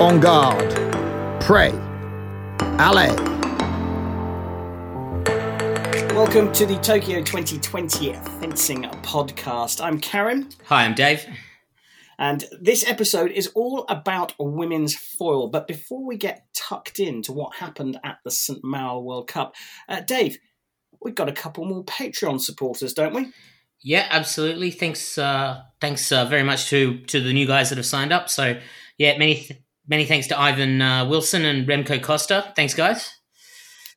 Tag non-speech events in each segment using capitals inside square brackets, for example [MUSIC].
En garde, Pray. Allez. Welcome to the Tokyo 2020 Fencing Podcast. I'm Karen. Hi, I'm Dave. And this episode is all about women's foil. But before we get tucked into what happened at the St. Maur World Cup, uh, Dave, we've got a couple more Patreon supporters, don't we? Yeah, absolutely. Thanks, uh, thanks uh, very much to to the new guys that have signed up. So, yeah, many th- many thanks to Ivan uh, Wilson and Remco Costa. Thanks, guys.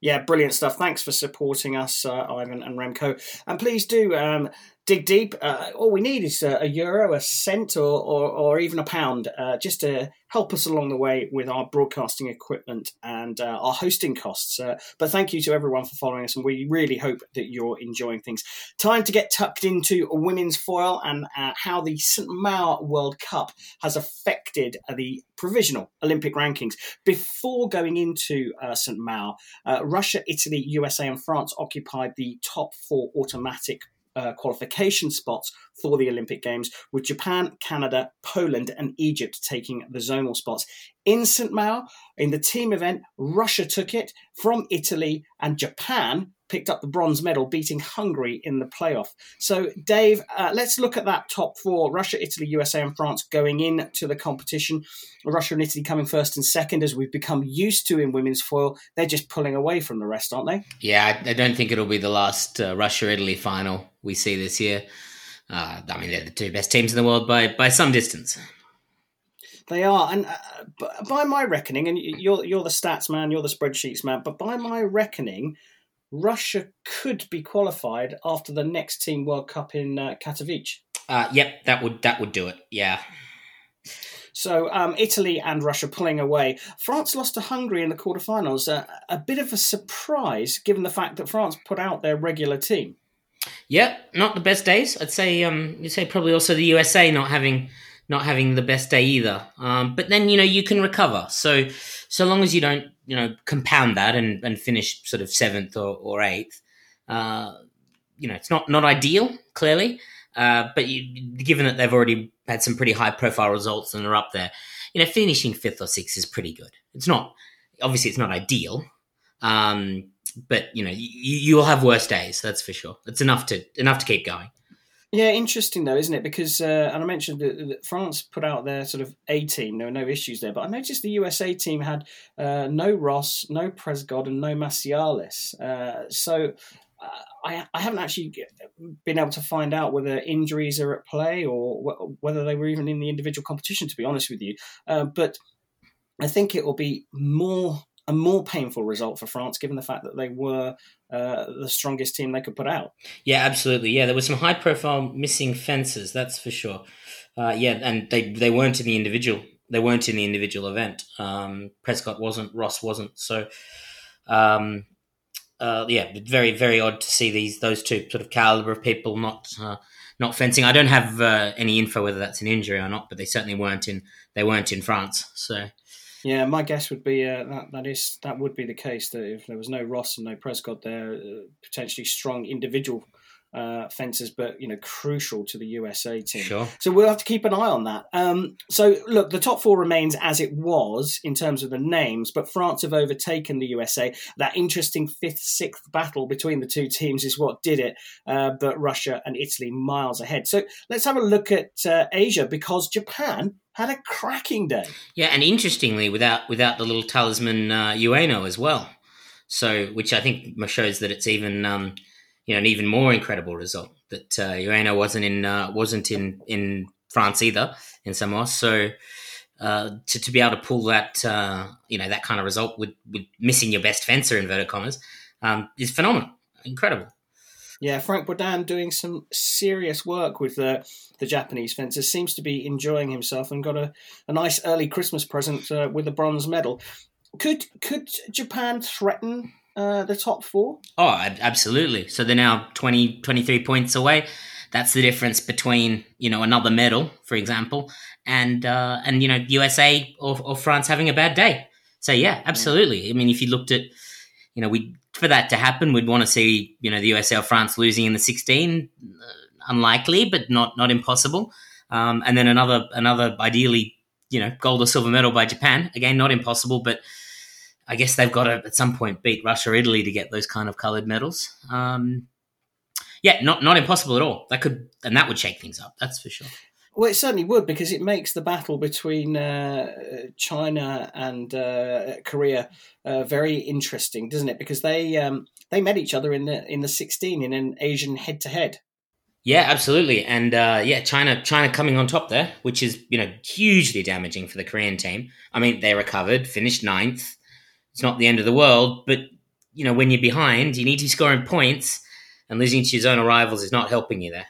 Yeah, brilliant stuff. Thanks for supporting us, uh, Ivan and Remco. And please do um, dig deep. Uh, all we need is a, a euro, a cent, or, or, or even a pound uh, just to help us along the way with our broadcasting equipment and uh, our hosting costs. Uh, but thank you to everyone for following us, and we really hope that you're enjoying things. Time to get tucked into women's foil and uh, how the St. Maur World Cup has affected the provisional Olympic rankings. Before going into uh, St. Maur, Russia, Italy, USA, and France occupied the top four automatic uh, qualification spots for the Olympic Games, with Japan, Canada, Poland, and Egypt taking the zonal spots. In St. Maur, in the team event, Russia took it from Italy, and Japan picked up the bronze medal, beating Hungary in the playoff. So, Dave, uh, let's look at that top four Russia, Italy, USA, and France going into the competition. Russia and Italy coming first and second, as we've become used to in women's foil. They're just pulling away from the rest, aren't they? Yeah, I, I don't think it'll be the last uh, Russia Italy final we see this year. Uh, I mean, they're the two best teams in the world by, by some distance. They are, and uh, by my reckoning, and you're you're the stats man, you're the spreadsheets man, but by my reckoning, Russia could be qualified after the next Team World Cup in uh, Katowice. Uh, yep, that would that would do it. Yeah. So um, Italy and Russia pulling away. France lost to Hungary in the quarterfinals. Uh, a bit of a surprise, given the fact that France put out their regular team. Yep, not the best days. I'd say um, you'd say probably also the USA not having not having the best day either. Um, but then you know you can recover. So so long as you don't you know compound that and, and finish sort of seventh or, or eighth, uh, you know it's not not ideal clearly. Uh, but you, given that they've already had some pretty high profile results and are up there, you know finishing fifth or sixth is pretty good. It's not obviously it's not ideal. Um, but you know you, you'll have worse days that's for sure it's enough to enough to keep going yeah, interesting though, isn't it? Because uh, and I mentioned that, that, France put out their sort of A team. There were no issues there, but I noticed the USA team had uh, no Ross, no Prescod, and no Massialas. Uh, so uh, I, I haven't actually been able to find out whether injuries are at play or wh- whether they were even in the individual competition. To be honest with you, uh, but I think it will be more a more painful result for France, given the fact that they were uh, the strongest team they could put out. Yeah, absolutely. Yeah, there were some high profile missing fences, that's for sure. Uh, yeah, and they they weren't in the individual. They weren't in the individual event. Um, Prescod wasn't. Ross wasn't. So, um, uh, yeah, very very odd to see these those two sort of caliber of people not uh, not fencing. I don't have uh, any info whether that's an injury or not, but they certainly weren't in. They weren't in France. So. Yeah, my guess would be uh, that that is that would be the case. That if there was no Ross and no Prescod there, uh, potentially strong individual uh, fences, but you know, crucial to the USA team. Sure. So we'll have to keep an eye on that. Um, so look, the top four remains as it was in terms of the names, but France have overtaken the USA. That interesting fifth, sixth battle between the two teams is what did it. Uh, but Russia and Italy miles ahead. So let's have a look at uh, Asia because Japan had a cracking day. Yeah, and interestingly, without without the little talisman uh, Ueno as well. So, which I think shows that it's even um, you know an even more incredible result that uh, wasn't in uh, wasn't in in France either in St. Maur. So. Uh, to, to be able to pull that uh, you know that kind of result with, with missing your best fencer inverted commas um, is phenomenal, incredible. Yeah, Franck Boidin doing some serious work with the the Japanese fencer seems to be enjoying himself and got a, a nice early Christmas present uh, with a bronze medal. Could could Japan threaten uh, the top four? Oh, absolutely. So they're now 20, 23 points away. That's the difference between you know another medal, for example, and uh, and you know USA or, or France having a bad day. So yeah, absolutely. I mean, if you looked at you know we for that to happen, we'd want to see you know the USA or France losing in the sixteen unlikely, but not not impossible. Um, and then another another ideally you know gold or silver medal by Japan. Again, not impossible, but I guess they've got to at some point beat Russia, or Italy to get those kind of coloured medals. Um, yeah, not not impossible at all. That could and that would shake things up. That's for sure. Well, it certainly would because it makes the battle between uh, China and uh, Korea uh, very interesting, doesn't it? Because they um, they met each other in the in the sixteen in an Asian head to head. Yeah, absolutely, and uh, yeah, China China coming on top there, which is you know hugely damaging for the Korean team. I mean, they recovered, finished ninth. It's not the end of the world, but you know when you're behind, you need to be scoring points, and losing to your zonal rivals is not helping you there.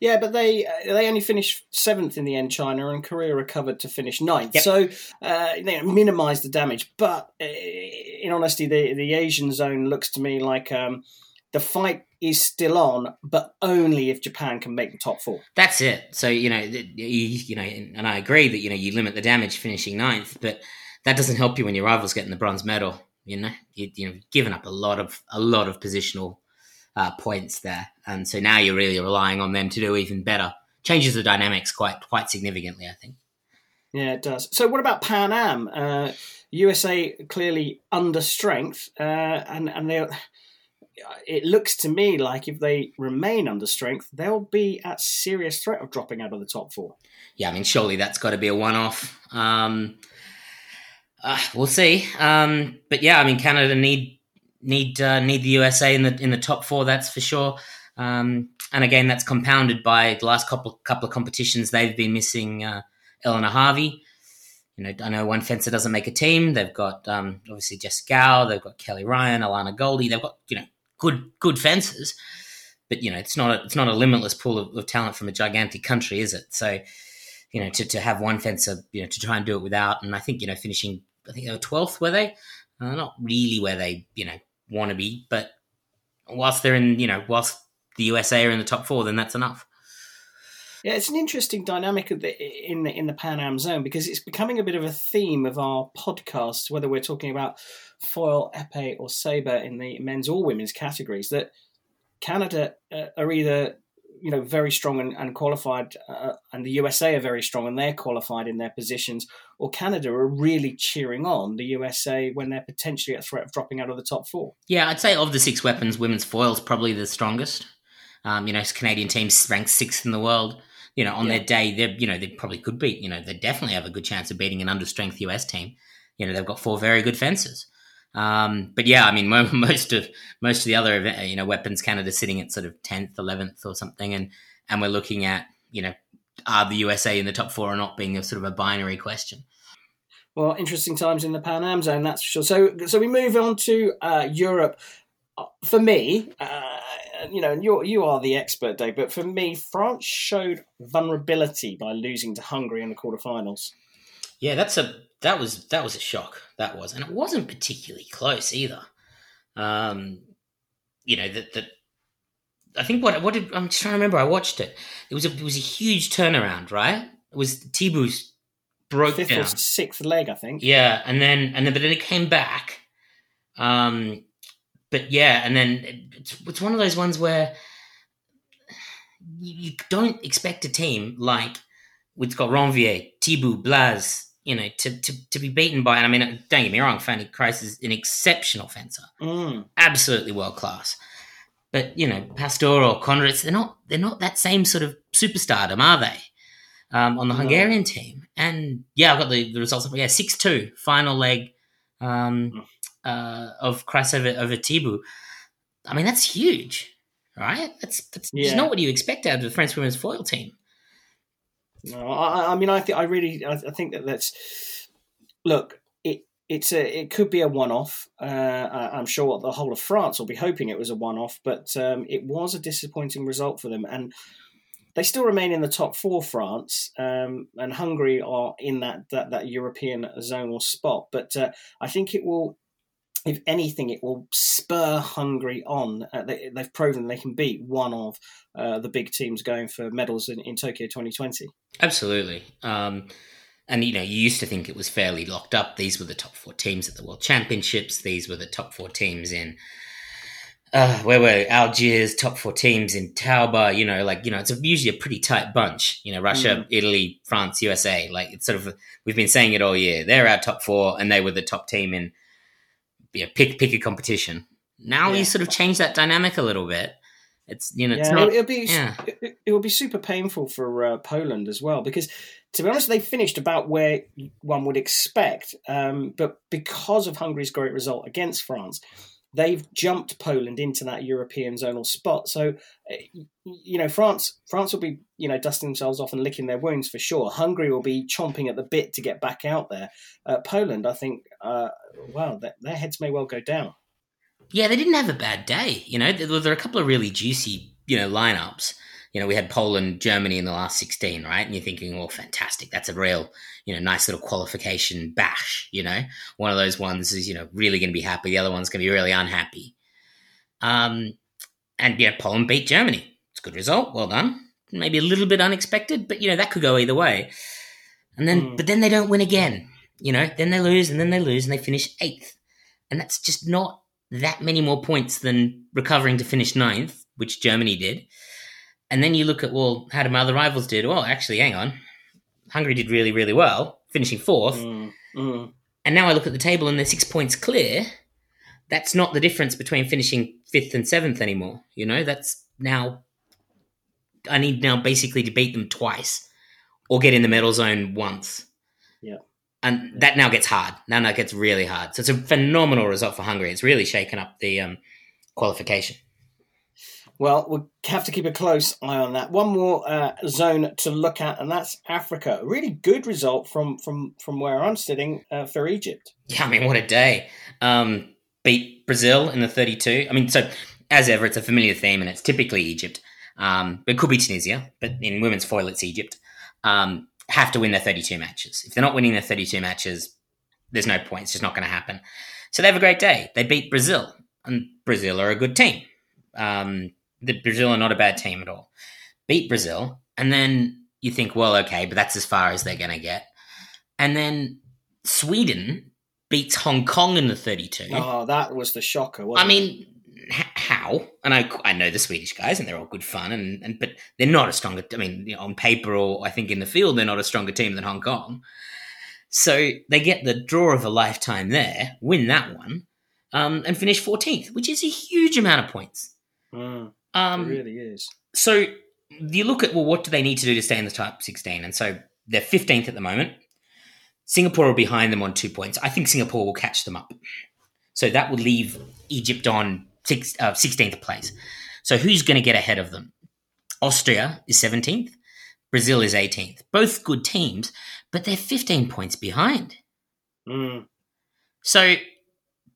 Yeah, but they uh, they only finished seventh in the end, China, and Korea recovered to finish ninth. Yep. So uh, they minimised the damage. But uh, in honesty, the the Asian zone looks to me like um, the fight is still on, but only if Japan can make the top four. That's it. So you know, you, you know, and I agree that you know you limit the damage finishing ninth, but that doesn't help you when your rival's getting the bronze medal. You know, you, you know, given up a lot of a lot of positional uh, points there, and so now you're really relying on them to do even better. Changes the dynamics quite quite significantly, I think. Yeah, it does. So, what about Pan Am? Uh, USA clearly under strength, uh, and and they. It looks to me like if they remain under strength, they'll be at serious threat of dropping out of the top four. Yeah, I mean, surely that's got to be a one-off. Um, uh, we'll see. Um, but yeah, I mean, Canada need need uh, need the USA in the in the top four. That's for sure. Um, and again, that's compounded by the last couple couple of competitions they've been missing uh, Eleanor Harvey. You know, I know one fencer doesn't make a team. They've got um, obviously Jess Guo. They've got Kelleigh Ryan, Alanna Goldie. They've got you know good good fencers, but you know it's not a, it's not a limitless pool of, of talent from a gigantic country, is it? So you know to, to have one fencer you know to try and do it without, and I think you know finishing I think they were twelfth were they? Uh, not really where they you know want to be, but whilst they're in, you know, whilst the USA are in the top four, then that's enough. Yeah, it's an interesting dynamic the, in the in the Pan Am zone because it's becoming a bit of a theme of our podcasts, whether we're talking about foil, epee, or saber in the men's or women's categories. That Canada uh, are either you know very strong and, and qualified, uh, and the USA are very strong and they're qualified in their positions, or Canada are really cheering on the USA when they're potentially at threat of dropping out of the top four. Yeah, I'd say of the six weapons, women's foil is probably the strongest. Um, you know, Canadian teams ranked sixth in the world. You know, on yeah. their day, they you know they probably could beat. You know, they definitely have a good chance of beating an understrength US team. You know, they've got four very good fencers. Um, but yeah, I mean, [LAUGHS] most of most of the other you know weapons Canada sitting at sort of tenth, eleventh, or something, and and we're looking at you know are the USA in the top four or not being a sort of a binary question. Well, interesting times in the Pan Am zone, that's for sure. So, so we move on to uh, Europe. Uh, for me, uh, you know, you you are the expert, Dave, but for me, France showed vulnerability by losing to Hungary in the quarterfinals. Yeah, that's a that was that was a shock. That was, and it wasn't particularly close either. Um, you know that that I think what what did I'm just trying to remember. I watched it. It was a it was a huge turnaround, right? It was Thibus broke Fifth down. or sixth leg, I think. Yeah, and then and then but then it came back. Um, but yeah, and then it's it's one of those ones where you, you don't expect a team like it's got Ranvier, Thibault, Blaze, you know, to, to, to be beaten by, and I mean, don't get me wrong, Fanny Kreiss is an exceptional fencer, mm. absolutely world class. But you know, Pastor or Konrads, they're not they're not that same sort of superstardom, are they? Um, on the no. Hungarian team, and yeah, I've got the, the results. Of, yeah, six two final leg um, mm. uh, of Kreiss over over Thibus. I mean, that's huge, right? That's that's yeah. not what you expect out of the French women's foil team. No, I, I mean, I think I really, I, I think that that's look. It it's a, it could be a one-off. Uh, I'm sure the whole of France will be hoping it was a one-off, but um, it was a disappointing result for them, and they still remain in the top four. France um, and Hungary are in that that, that European zonal spot, but uh, I think it will if anything, it will spur Hungary on. Uh, they, have proven they can beat one of uh, the big teams going for medals in, in Tokyo 2020. Absolutely. Um, and, you know, you used to think it was fairly locked up. These were the top four teams at the World Championships. These were the top four teams in uh, where were Algiers, top four teams in Tauba, you know, like, you know, it's a, usually a pretty tight bunch, you know, Russia, mm. Italy, France, USA. Like, it's sort of, we've been saying it all year. They're our top four, and they were the top team in, yeah, pick, pick a competition. Now yeah. you sort of change that dynamic a little bit. It's, you know, yeah, it's not, it'll be, yeah. it, it will be super painful for uh, Poland as well, because to be honest, they finished about where one would expect. Um, but because of Hungary's great result against France, they've jumped Poland into that European zonal spot. So, eh, you know, France France will be you know dusting themselves off and licking their wounds for sure. Hungary will be chomping at the bit to get back out there. Uh, Poland, I think, uh, well, their, their, heads may well go down. Yeah, they didn't have a bad day. You know, there were a couple of really juicy you know lineups you know, we had Poland, Germany in the last 16, right? And you're thinking, well, fantastic. That's a real, you know, nice little qualification bash, you know? One of those ones is, you know, really going to be happy. The other one's going to be really unhappy. Um, and, yeah, Poland beat Germany. It's a good result. Well done. Maybe a little bit unexpected, but, you know, that could go either way. And then, mm. but then they don't win again, you know? Then they lose and then they lose and they finish eighth. And that's just not that many more points than recovering to finish ninth, which Germany did. And then you look at, well, how did my other rivals did? Well, actually, hang on. Hungary did really, really well, finishing fourth. Mm, mm. And now I look at the table and they're six points clear. That's not the difference between finishing fifth and seventh anymore. You know, that's now, I need now basically to beat them twice or get in the medal zone once. Yeah. And that now gets hard. Now, now it gets really hard. So it's a phenomenal result for Hungary. It's really shaken up the um, qualification. Well, we'll have to keep a close eye on that. One more uh, zone to look at, and that's Africa. A really good result from from from where I'm sitting uh, for Egypt. Yeah, I mean, what a day! Um, beat Brazil in the 32. I mean, so as ever, it's a familiar theme, and it's typically Egypt. Um, but it could be Tunisia, but in women's foil, it's Egypt. Um, have to win their 32 matches. If they're not winning their 32 matches, there's no point. It's just not going to happen. So they have a great day. They beat Brazil, and Brazil are a good team. Um, the Brazil are not a bad team at all. Beat Brazil, and then you think, well, okay, but that's as far as they're going to get. And then Sweden beats Hong Kong in the 32. Oh, that was the shocker. I mean, h- how? And I, I know the Swedish guys, and they're all good fun, and, and but they're not a stronger. I mean, you know, on paper or I think in the field, they're not a stronger team than Hong Kong. So they get the draw of a lifetime there, win that one, um, and finish 14th, which is a huge amount of points. Mm. Um, it really is. So you look at well, what do they need to do to stay in the top sixteen? And so they're fifteenth at the moment. Singapore are behind them on two points. I think Singapore will catch them up. So that would leave Egypt on six, uh, 16th place. So who's going to get ahead of them? Austria is 17th. Brazil is 18th. Both good teams, but they're 15 points behind. Mm. So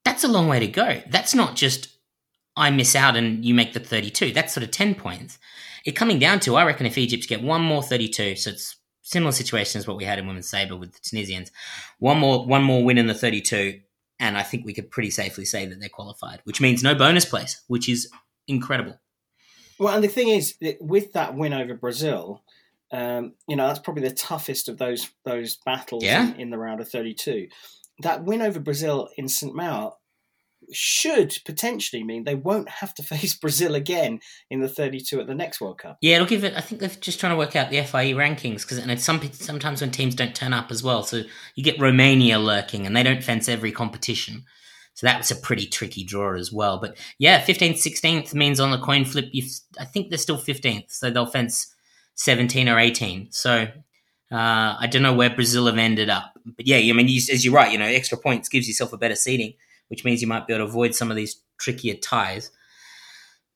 that's a long way to go. That's not just I miss out and you make the 32. That's sort of 10 points. It coming down to, I reckon, if Egypt get one more 32, so it's similar situation as what we had in women's sabre with the Tunisians, one more one more win in the 32, and I think we could pretty safely say that they're qualified, which means no bonus place, which is incredible. Well, and the thing is, with that win over Brazil, um, you know that's probably the toughest of those those battles yeah. in, in, the round of 32. That win over Brazil in St. Maur should potentially mean they won't have to [LAUGHS] face Brazil again in the 32 at the next World Cup. Yeah, give it. I think they're just trying to work out the FIE rankings because and some sometimes when teams don't turn up as well, so you get Romania lurking and they don't fence every competition. So that was a pretty tricky draw as well. But yeah, 15th, 16th means on the coin flip, you I think they're still 15th, so they'll fence 17 or 18. So uh, I don't know where Brazil have ended up, but yeah, I mean, you, as you're right, you know, extra points gives yourself a better seating which means you might be able to avoid some of these trickier ties.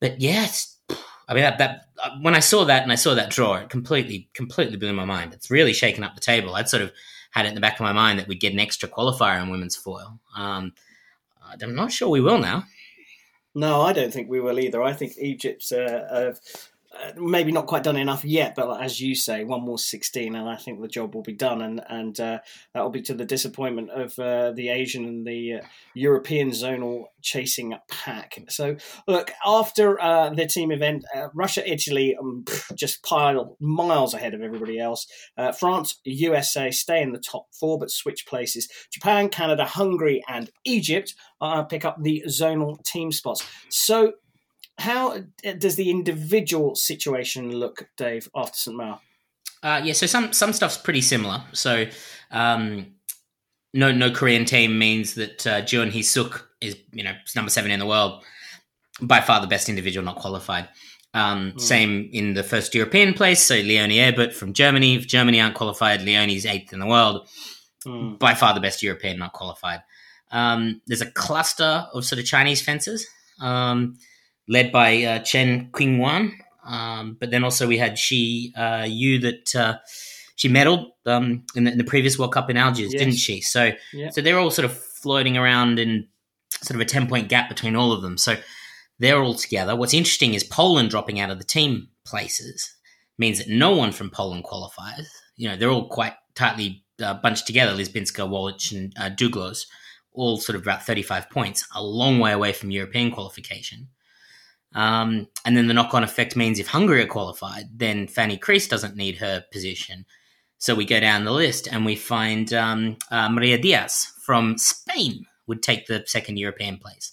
But yes, I mean that, that when I saw that and I saw that draw, it completely completely blew my mind. It's really shaken up the table. I'd sort of had it in the back of my mind that we'd get an extra qualifier in women's foil. Um, I'm not sure we will now. No, I don't think we will either. I think Egypt's uh, uh, maybe not quite done enough yet, but as you say, one more 16, and I think the job will be done. And, and uh, that will be to the disappointment of uh, the Asian and the uh, European zonal chasing pack. So, look, after uh, the team event, uh, Russia, Italy um, just pile miles ahead of everybody else. France, USA stay in the top four, but switch places. Japan, Canada, Hungary, and Egypt pick up the zonal team spots. So, how does the individual situation look, Dave, after St. Maur? Uh, yeah, so some some stuff's pretty similar. So um, no no Korean team means that uh, Jeon Hee Suk is you know number seven in the world, by far the best individual not qualified. Um, mm. Same in the first European place. So Leonie Ebert from Germany. If Germany aren't qualified, Leonie's eighth in the world. Mm. By far the best European not qualified. Um, there's a cluster of sort of Chinese fencers um, led by uh, Chen Qingyuan. Um, but then also we had Shi uh, Yu that uh, she medaled um, in the, in, the, previous World Cup in Algiers, yes. didn't she? So, yeah. so they're all sort of floating around in sort of a ten point gap between all of them. So they're all together. What's interesting is Poland dropping out of the team places means that no one from Poland qualifies. You know, they're all quite tightly uh, bunched together. Lyczbinska, Walich, and uh, Douglas, all sort of about 35 points, a long way away from European qualification. Um, and then the knock on effect means if Hungary are qualified, then Fanny Kreiss doesn't need her position. So we go down the list and we find um, uh, Maria Diaz from Spain would take the second European place.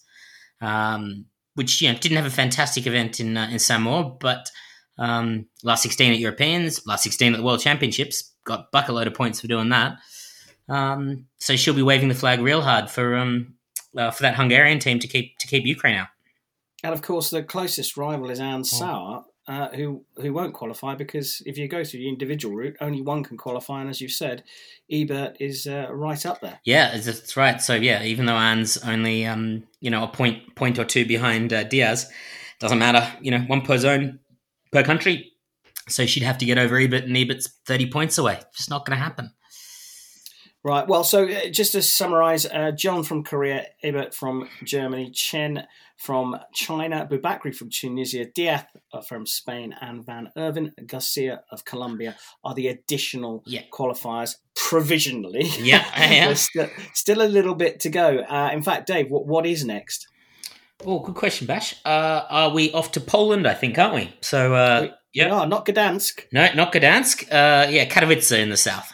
Um, which you know didn't have a fantastic event in uh, in. Maur, but um, last sixteen at Europeans, last sixteen at the World Championships, got bucket load of points for doing that. Um, so she'll be waving the flag real hard for um, uh, for that Hungarian team to keep to keep Ukraine out. And of course, the closest rival is Anne Sauer, uh, who who won't qualify because if you go through the individual route, only one can qualify, and as you said, Ebert is uh, right up there. Yeah, that's right. So yeah, even though Anne's only um, you know a point point or two behind uh, Diaz, doesn't matter. You know, one per zone per country, so she'd have to get over Ebert, and Ebert's thirty points away. Just not going to happen. Right. Well, so uh, just to summarise, uh, John from Korea, Ebert from Germany, Chen from China, Boubakri from Tunisia, Diaz uh, from Spain, and Van Erven Garcia of Colombia are the additional yeah. qualifiers provisionally. Yeah, [LAUGHS] yeah. still, still, a little bit to go. Uh, in fact, Dave, what, what is next? Oh, good question, Bash. Uh, are we off to Poland? I think, aren't we? So, uh, yeah, no, not Gdansk. No, not Gdansk. Uh, yeah, Katowice in the south.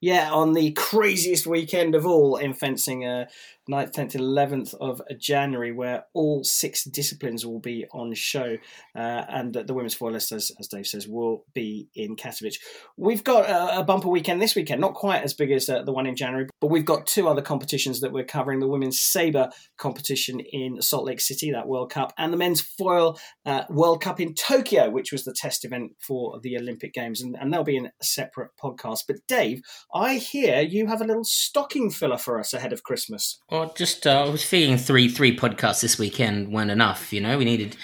Yeah, on the craziest weekend of all in fencing, uh, 9th, 10th, 11th of January, where all six disciplines will be on show. Uh, and the women's foilists, as, as Dave says, will be in Katowice. We've got a, a bumper weekend this weekend, not quite as big as uh, the one in January, but we've got two other competitions that we're covering the women's sabre competition in Salt Lake City, that World Cup, and the men's foil uh, World Cup in Tokyo, which was the test event for the Olympic Games. And, and they'll be in a separate podcast. But Dave, I hear you have a little stocking filler for us ahead of Christmas. Well, just uh, I was feeling three three podcasts this weekend weren't enough. You know, we needed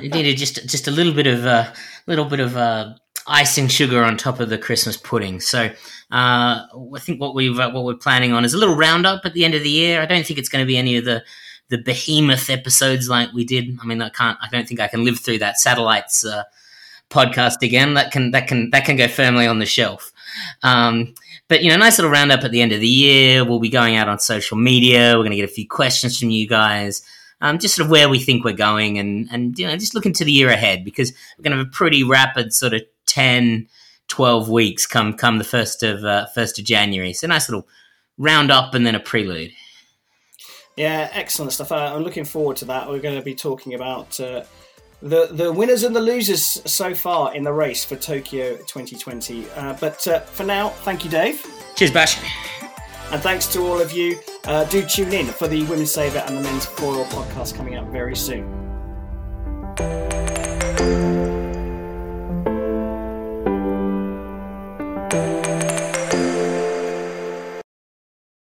we needed just just a little bit of a uh, little bit of uh, icing sugar on top of the Christmas pudding. So uh, I think what we've uh, what we're planning on is a little roundup at the end of the year. I don't think it's going to be any of the the behemoth episodes like we did. I mean, I can't. I don't think I can live through that satellites uh, podcast again. That can that can that can go firmly on the shelf. Um, but you know, nice little roundup at the end of the year. We'll be going out on social media. We're going to get a few questions from you guys. Um, just sort of where we think we're going, and and you know, just looking to the year ahead because we're going to have a pretty rapid sort of 10, 12 weeks come come the first of uh, first of January. So nice little roundup and then a prelude. Yeah, excellent stuff. Uh, I'm looking forward to that. We're going to be talking about uh, the the winners and the losers so far in the race for Tokyo 2020. Uh, but uh, for now, thank you, Dave. Cheers, Bash. And thanks to all of you. Uh, do tune in for the Women's Sabre and the Men's Foil podcast coming out very soon.